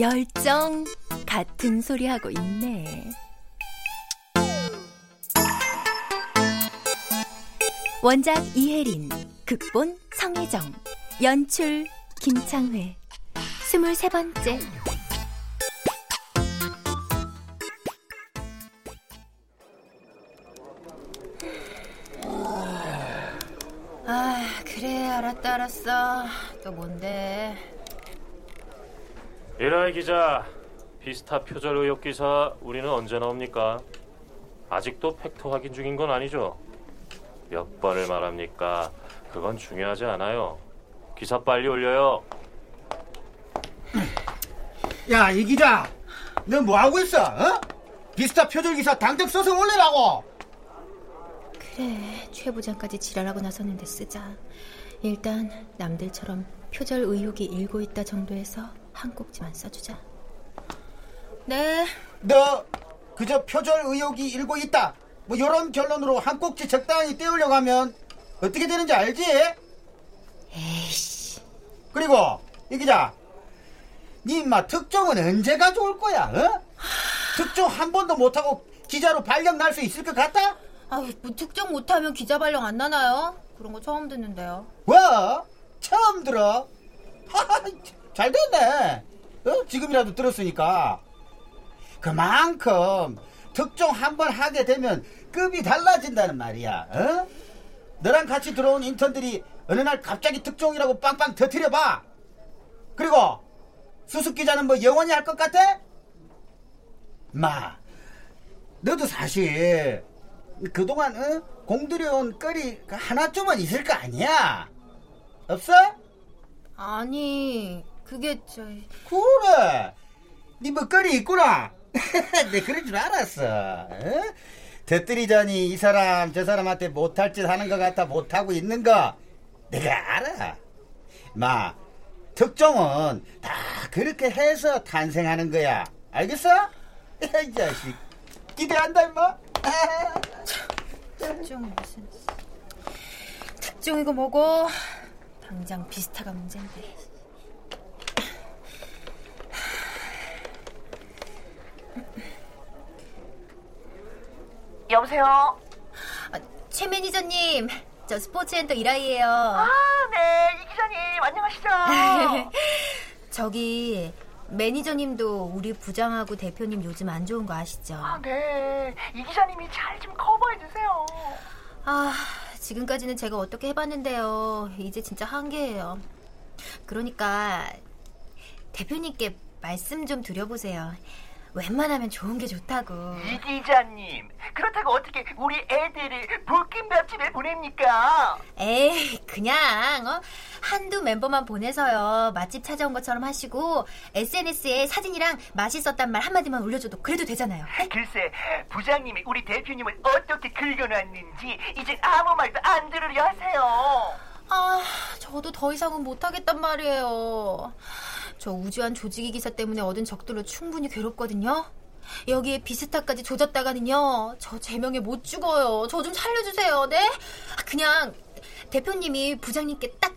열정 같은 소리 하고 있네. 원작 이혜린, 극본 성혜정, 연출 김창회. 스물세 번째. 아, 그래, 알았다, 알았어. 또 뭔데? 이라이 기자, 비스타 표절 의혹 기사 우리는 언제 나옵니까? 아직도 팩트 확인 중인 건 아니죠? 몇 번을 말합니까? 그건 중요하지 않아요. 기사 빨리 올려요. 야, 이 기자, 너 뭐 하고 있어? 어? 비스타 표절 기사 당장 써서 올리라고. 그래, 최 부장까지 지랄하고 나섰는데 쓰자. 일단 남들처럼 표절 의혹이 일고 있다 정도에서 한 꼭지만 써주자. 네, 너 그저 표절 의혹이 일고 있다. 뭐 이런 결론으로 한 꼭지 적당히 떼우려고 하면 어떻게 되는지 알지? 에이씨. 그리고 이 기자, 니 인마 특종은 언제 가져올 거야? 어? 특종 한 번도 못하고 기자로 발령 날 수 있을 것 같아? 아, 뭐 특정 못하면 기자 발령 안 나나요? 그런 거 처음 듣는데요. 뭐? 처음 들어? 잘 됐네. 어? 지금이라도 들었으니까. 그만큼 특종 한 번 하게 되면 급이 달라진다는 말이야. 어? 너랑 같이 들어온 인턴들이 어느 날 갑자기 특종이라고 빵빵 터트려 봐. 그리고 수습 기자는 뭐 영원히 할 것 같아? 마, 너도 사실 그동안 어? 공들여온 거리 하나쯤은 있을 거 아니야? 없어? 아니, 그게 저 그래. 네 먹거리 있구나. 내 그럴 줄 알았어. 어? 터뜨리자니 이 사람 저 사람한테 못할 짓 하는 것 같아 못하고 있는 거 내가 알아. 마, 특종은 다 그렇게 해서 탄생하는 거야. 알겠어? 이 자식. 기대한다 임마. 특종 무슨 특종이고 뭐고 당장 비스타가 문제인데. 여보세요? 아, 최 매니저님, 저 스포츠엔터 이라이예요. 아, 네. 이 기자님, 안녕하시죠? 저기 매니저님도 우리 부장하고 대표님 요즘 안 좋은 거 아시죠? 아, 네. 이 기자님이 잘 좀 커버해 주세요. 아, 지금까지는 제가 어떻게 해봤는데요. 이제 진짜 한계예요. 그러니까 대표님께 말씀 좀 드려보세요. 웬만하면 좋은 게 좋다고. 이 기자님, 그렇다고 어떻게 우리 애들을 볶음밥집에 보냅니까? 에이, 그냥 어? 한두 멤버만 보내서요. 맛집 찾아온 것처럼 하시고 SNS에 사진이랑 맛있었단 말 한마디만 올려줘도 그래도 되잖아요. 글쎄, 부장님이 우리 대표님을 어떻게 긁어놨는지 이제 아무 말도 안 들으려 하세요. 아, 저도 더 이상은 못하겠단 말이에요. 저 우주한 조직이 기사 때문에 얻은 적들로 충분히 괴롭거든요. 여기에 비스타까지 조졌다가는요, 저 제명에 못 죽어요. 저 좀 살려주세요, 네? 아, 그냥 대표님이 부장님께 딱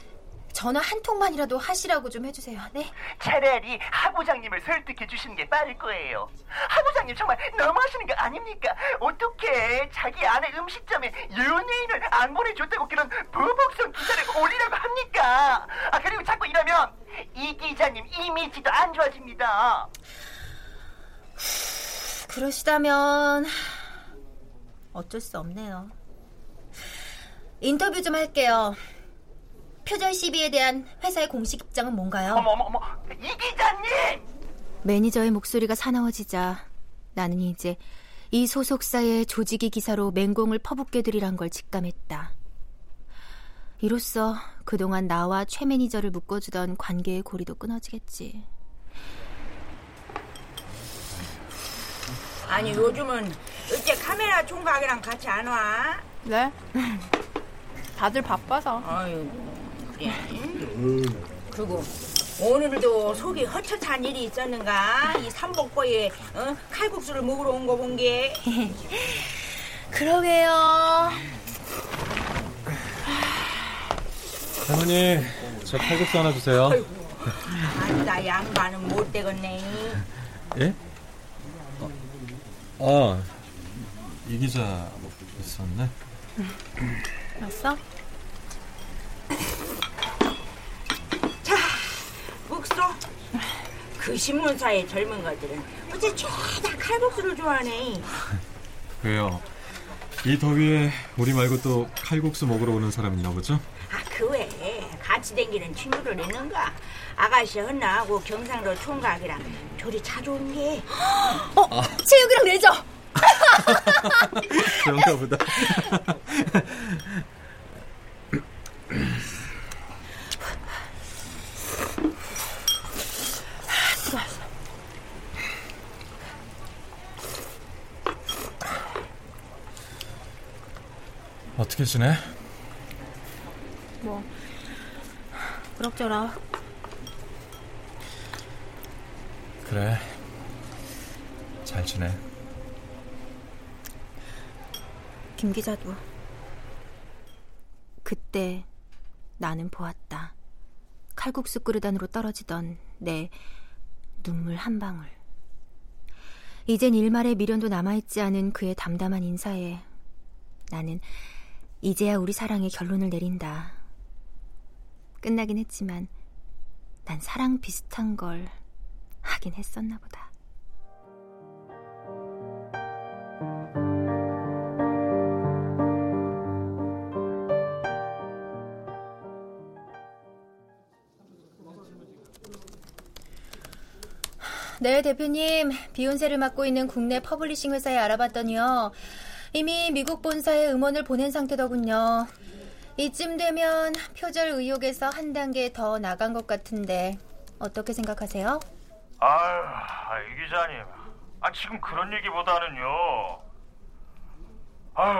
전화 한 통만이라도 하시라고 좀 해주세요, 네? 차라리 하부장님을 설득해 주시는 게 빠를 거예요. 하부장님 정말 너무하시는 거 아닙니까? 어떻게 자기 아내 음식점에 연예인을 안 보내줬다고 그런 보복성 기사를 올리라고 합니까? 아 그리고 자꾸 이러면 이 기자님 이미지도 안 좋아집니다. 그러시다면 어쩔 수 없네요. 인터뷰 좀 할게요. 표절 시비에 대한 회사의 공식 입장은 뭔가요? 어머 어머 어머 이 기자님! 매니저의 목소리가 사나워지자 나는 이제 이 소속사의 조직이 기사로 맹공을 퍼붓게 되리란 걸 직감했다. 이로써 그동안 나와 최 매니저를 묶어주던 관계의 고리도 끊어지겠지. 아니 요즘은 어째 카메라 총각이랑 같이 안 와? 네? 다들 바빠서. 아유 그래. 그리고 오늘도 속이 헛헛한 일이 있었는가? 이 삼복보에 어? 칼국수를 먹으러 온 거 본 게. 그러게요. 할머니, 저 칼국수 하나 주세요. 아니 나 양반은 못 되겠네. 예? 어, 아, 이 기자 있었네. 왔어? 자, 묵소. 그 신문사의 젊은 것들은 어째 죄다 칼국수를 좋아하네. 왜요? 이 더위에 우리 말고 또 칼국수 먹으러 오는 사람 있나 보죠? 아, 그 외에 같이 댕기는 친구들 있는가? 아가씨 헌나하고 경상도 총각이랑 둘이 자주 온 게. 어, 체육이랑 내죠. 그런가 보다. 지내? 뭐 그럭저럭. 그래. 잘 지내. 김 기자도 그때 나는 보았다. 칼국수 그릇 안으로 떨어지던 내 눈물 한 방울. 이젠 일말의 미련도 남아있지 않은 그의 담담한 인사에 나는 이제야 우리 사랑의 결론을 내린다. 끝나긴 했지만 난 사랑 비슷한 걸 하긴 했었나 보다. 네, 대표님. 비욘세를 맡고 있는 국내 publishing 회사에 알아봤더니요. 이미 미국 본사에 음원을 보낸 상태더군요. 이쯤 되면 표절 의혹에서 한 단계 더 나간 것 같은데 어떻게 생각하세요? 아유, 이 기자님. 아, 지금 그런 얘기보다는요. 아유,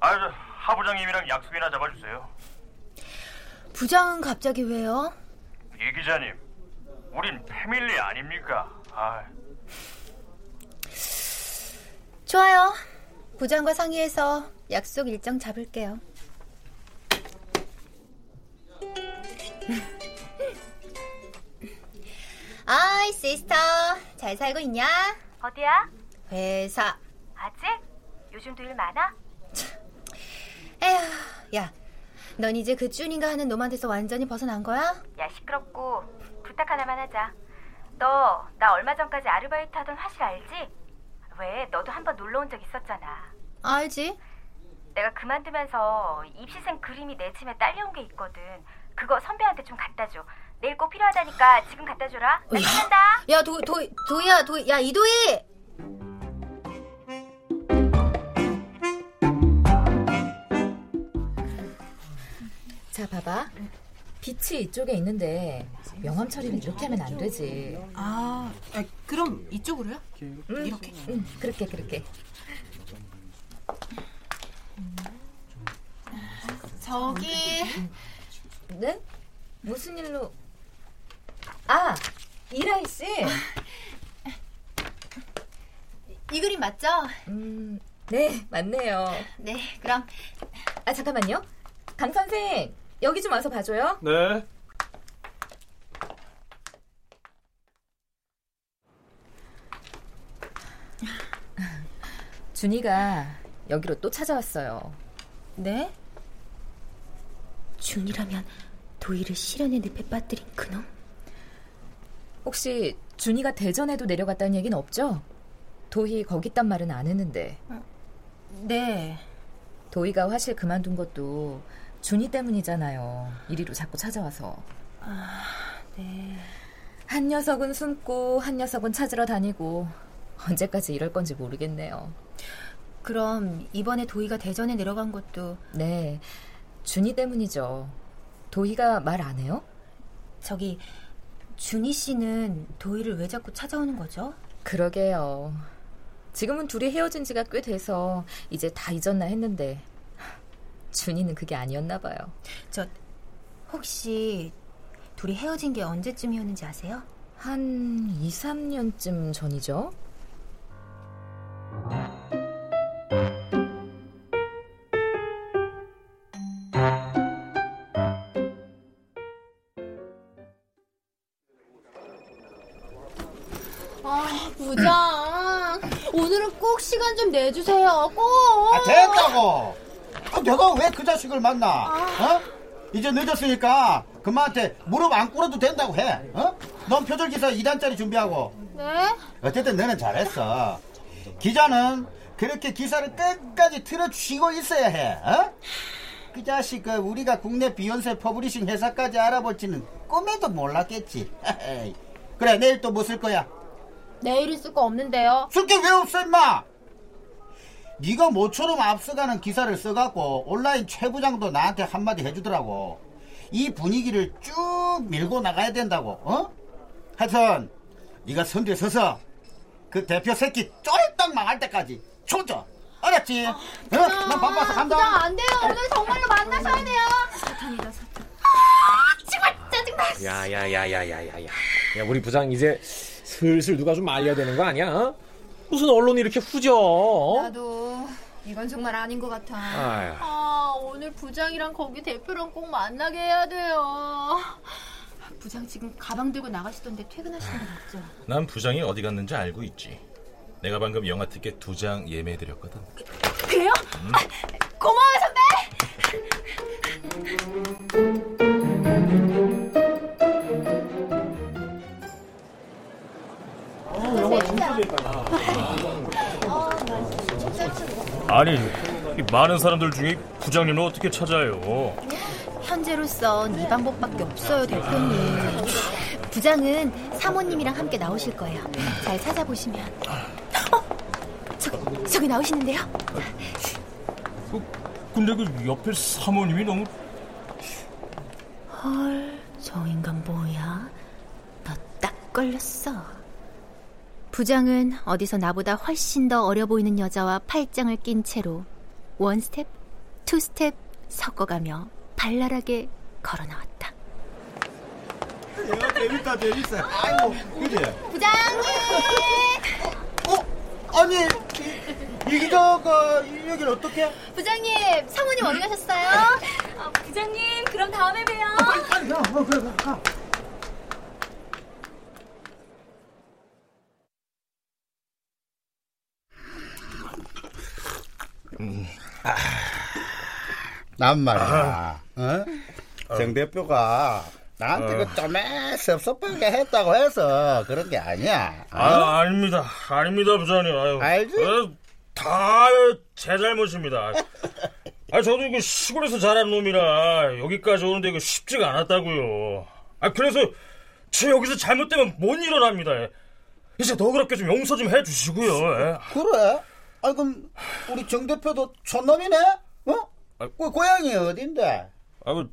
아유, 저 하부장님이랑 약속이나 잡아주세요. 부장은 갑자기 왜요? 이 기자님, 우린 패밀리 아닙니까? 아, 좋아요. 부장과 상의해서 약속 일정 잡을게요. 아이, 시스터. 잘 살고 있냐? 어디야? 회사. 아직? 요즘도 일 많아? 에휴, 야. 넌 이제 그 쭈닌가 하는 놈한테서 완전히 벗어난 거야? 야 시끄럽고 부탁 하나만 하자. 너 나 얼마 전까지 아르바이트 하던 화실 알지? 왜 너도 한 번 놀러 온 적 있었잖아. 알지? 내가 그만두면서 입시생 그림이 내 짐에 딸려온 게 있거든. 그거 선배한테 좀 갖다 줘. 내일 꼭 필요하다니까 지금 갖다 줘라. 나 야. 끝난다. 야, 도, 도, 도희야, 도, 야, 이도희! 자, 봐봐. 빛이 이쪽에 있는데 명암 처리는 이렇게 하면 안 되지. 아, 아, 그럼 이쪽으로요? 응, 이렇게? 응, 그렇게 그렇게. 자, 저기 네? 무슨 일로? 아, 이라이 씨. 이 그림 맞죠? 음, 네, 맞네요. 네, 그럼 아, 잠깐만요. 강 선생, 여기 좀 와서 봐줘요. 네. 준이가 여기로 또 찾아왔어요. 네? 준이라면 도희를 실현의 늪에 빠뜨린 그놈? 혹시 준이가 대전에도 내려갔다는 얘기는 없죠? 도희 거기 있단 말은 안 했는데. 네. 도희가 화실 그만둔 것도 준이 때문이잖아요. 이리로 자꾸 찾아와서. 아, 네. 한 녀석은 숨고 한 녀석은 찾으러 다니고 언제까지 이럴 건지 모르겠네요. 그럼 이번에 도희가 대전에 내려간 것도 네. 준이 때문이죠. 도희가 말 안 해요? 저기 준희 씨는 도희를 왜 자꾸 찾아오는 거죠? 그러게요. 지금은 둘이 헤어진 지가 꽤 돼서 이제 다 잊었나 했는데 준이는 그게 아니었나 봐요. 저 혹시 둘이 헤어진 게 언제쯤이었는지 아세요? 한 2, 3년쯤 전이죠? 아, 부장. 오늘은 꼭 시간 좀 내주세요. 꼭. 아, 됐다고! 아, 내가 왜 그 자식을 만나? 어? 이제 늦었으니까 그마한테 무릎 안 꿇어도 된다고 해. 어? 넌 표절 기사 2단짜리 준비하고. 네? 어쨌든 너는 잘했어. 기자는 그렇게 기사를 끝까지 틀어쥐고 있어야 해. 어? 그 자식 그 우리가 국내 비욘세 publishing 회사까지 알아볼지는 꿈에도 몰랐겠지. 그래 내일 또 뭐 쓸 거야? 내일은 쓸 거 없는데요. 쓸 게 왜 없어 임마? 네가 모처럼 앞서가는 기사를 써갖고 온라인 최 부장도 나한테 한마디 해주더라고. 이 분위기를 쭉 밀고 나가야 된다고. 어? 하여튼 네가 선두에 서서 그 대표 새끼 쫄딱 망할 때까지 조져. 알았지? 어? 난 바빠서 간다. 부장 안 돼요. 오늘 정말로 만나셔야 돼요. 사탄이다 사탄. 아, 정말 짜증나. 야야야야야야야. 야 우리 부장 이제 슬슬 누가 좀 말려야 되는 거 아니야? 어? 무슨 언론이 이렇게 후져? 어? 나도 이건 정말 아닌 것 같아. 아휴. 아, 오늘 부장이랑 거기 대표랑 꼭 만나게 해야 돼요. 부장 지금 가방 들고 나가시던데 퇴근하시는 거 맞죠? 난 부장이 어디 갔는지 알고 있지. 내가 방금 영화 티켓 두 장 예매해드렸거든. 그 래요? 음. 아, 고마워요, 선배. 아니 이 많은 사람들 중에 부장님을 어떻게 찾아요? 현재로선 이 방법밖에 없어요, 대표님. 부장은 사모님이랑 함께 나오실 거예요. 잘 찾아보시면. 어? 저, 저기 나오시는데요? 근데 그 옆에 사모님이 너무 헐, 저 인간 뭐야? 너 딱 걸렸어. 부장은 어디서 나보다 훨씬 더 어려 보이는 여자와 팔짱을 낀 채로 원 스텝, 투 스텝 섞어가며 발랄하게 걸어 나왔다. 야, 재밌다 재밌어. 아이고 그지? 부장님. 어? 아니 이, 이 기자가 여길 어떻게? 부장님, 사모님 어디 가셨어요? 부장님, 그럼 다음에 봬요. 빨리 가. 어, 그래, 그 래, 가. 난 말이야. 어? 정 대표가 나한테 그 좀에 섭섭하게 했다고 해서 그런 게 아니야. 어? 아 아닙니다 아닙니다 부장님 아유, 알지? 다 제 잘못입니다 아 저도 이거 시골에서 자란 놈이라 여기까지 오는데 이거 쉽지가 않았다고요 아 그래서 저 여기서 잘못되면 못 일어납니다 이제 너그럽게 좀 용서 좀 해주시고요 예. 그래? 아 그럼 우리 정 대표도 촌놈이네? 어? 아, 고, 고향이 어딘데? 아그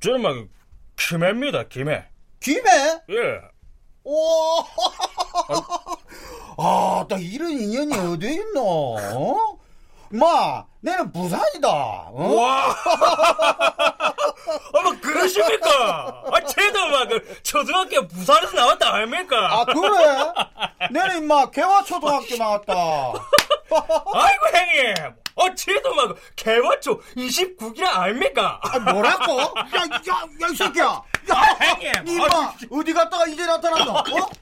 저는 막 김해입니다 김해. 김해? 예. 오. 아, 나 이런 인연이 어디 있노? 어? 마, 내는 부산이다. 어? 와. 어머 그러십니까? 아, 쟤도 막 그 초등학교 부산에서 나왔다 아닙니까? 아, 그래? 내는 인마 개화초등학교 나왔다. 아이고 형님 어찌도 막 개화초 29기라 아닙니까? 아, 뭐라고? 야, 야, 야, 이 새끼야. 야, 형님. 니 임마, 어디 갔다가 이제 나타났노? 어?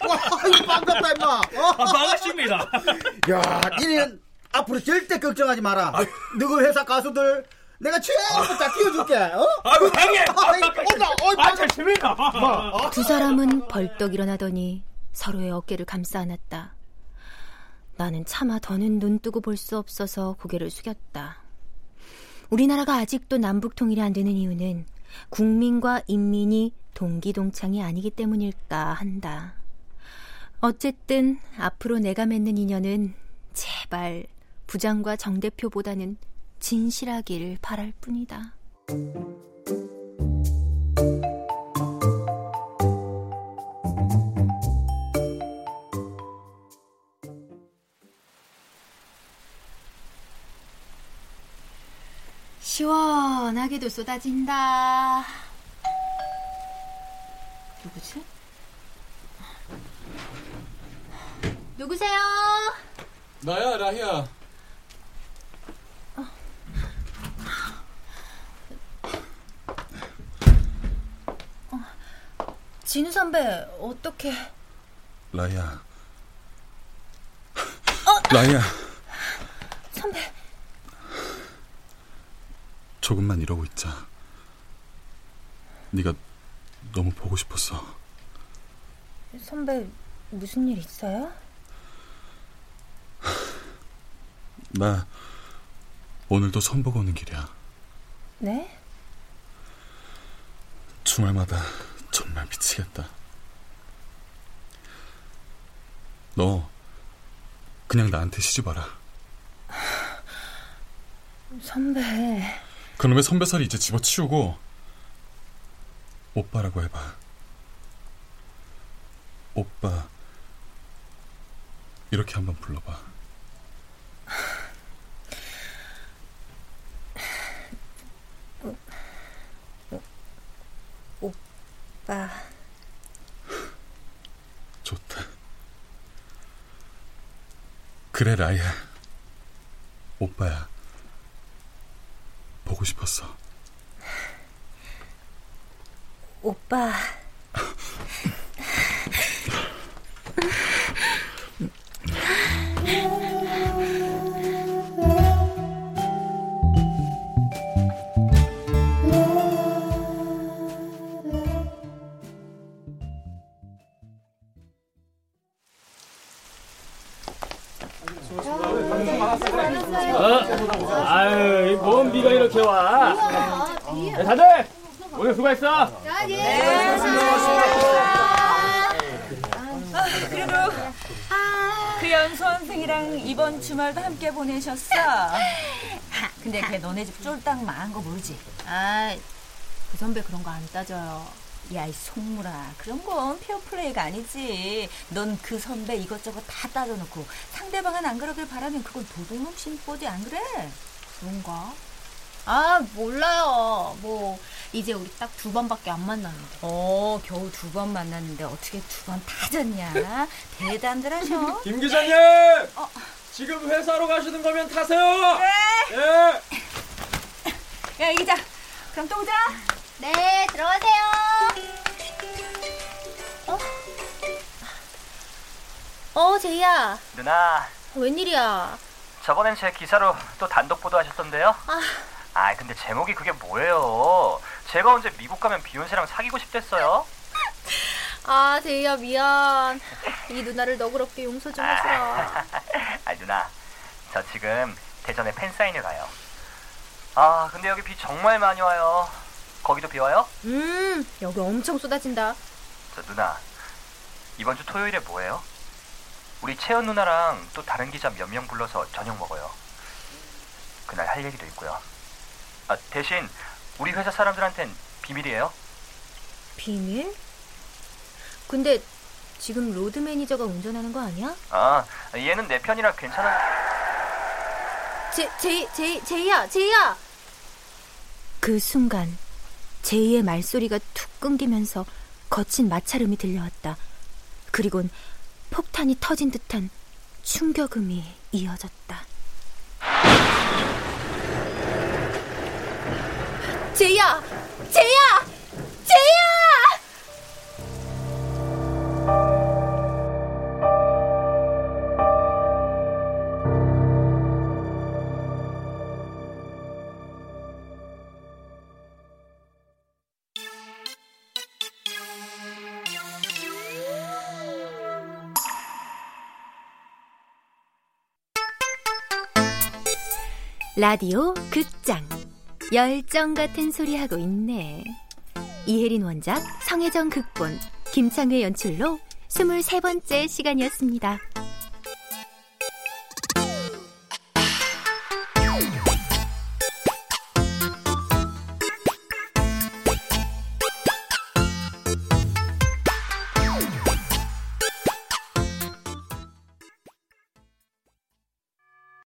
와, 이거 반갑다, 임마. 어? 반갑습니다. 야, 니는 앞으로 절대 걱정하지 마라. 너희 회사 가수들 내가 최고로 다 키워줄게. 어? 아이고, 형님. 온다. 어이, 아, 좋습니다. 뭐, 두 사람은 벌떡 일어나더니 서로의 어깨를 감싸 안았다. 나는 차마 더는 눈 뜨고 볼 수 없어서 고개를 숙였다. 우리나라가 아직도 남북 통일이 안 되는 이유는 국민과 인민이 동기동창이 아니기 때문일까 한다. 어쨌든 앞으로 내가 맺는 인연은 제발 부장과 정 대표보다는 진실하길 바랄 뿐이다. 시원하게도 쏟아진다. 누구지? 누구세요? 나야 라희야. 진우 선배, 어떻게? 라희야. 라희야, 선배, 조금만 이러고 있자. 네가 너무 보고 싶었어. 선배 무슨 일 있어요? 나 오늘도 선 보고 오는 길이야. 네? 주말마다 정말 미치겠다. 너 그냥 나한테 시집 와라. 선배, 그놈의 선배살이 이제 집어치우고 오빠라고 해봐. 오빠 이렇게 한번 불러봐. 오빠. 좋다. 그래 라이야. 오빠야. 보고 싶었어. 오빠. 선배 그런 거 안 따져요. 야, 이 속물아. 그런 건 페어플레이가 아니지. 넌 그 선배 이것저것 다 따져놓고 상대방은 안 그러길 바라면 그건 도둑놈 심보지 안 그래? 그런가? 아, 몰라요. 뭐, 이제 우리 딱 두 번밖에 안 만났는데. 어, 겨우 두 번 만났는데 어떻게 두번 따졌냐? 대단들 하셔. 김 기자님! 지금 회사로 가시는 거면 타세요! 그래! 예! 야, 이 기자. 그럼 또 오자. 네, 들어가세요. 어, 제이야. 누나, 웬일이야? 저번엔 제 기사로 또 단독 보도하셨던데요? 아, 아, 근데 제목이 그게 뭐예요? 제가 언제 미국 가면 비욘세랑 사귀고 싶댔어요? 아, 제이야, 미안. 이 누나를 너그럽게 용서 좀 해주라. 아, 누나, 저 지금 대전에 팬사인회 가요. 아, 근데 여기 비 정말 많이 와요. 거기도 비 와요? 음, 여기 엄청 쏟아진다. 저 누나, 이번 주 토요일에 뭐예요? 우리 채연 누나랑 또 다른 기자 몇 명 불러서 저녁 먹어요. 그날 할 얘기도 있고요. 아, 대신 우리 회사 사람들한텐 비밀이에요. 비밀? 근데 지금 로드 매니저가 운전하는 거 아니야? 아, 얘는 내 편이라 괜찮은. 제, 제이, 제이, 제이야, 제이야! 그 순간, 제이의 말소리가 툭 끊기면서 거친 마찰음이 들려왔다. 그리곤 폭탄이 터진 듯한 충격음이 이어졌다. 제이야! 제이야! 제이야! 라디오 극장 열정 같은 소리 하고 있네. 이혜린 원작, 성혜정 극본, 김창회 연출로 23번째 시간이었습니다.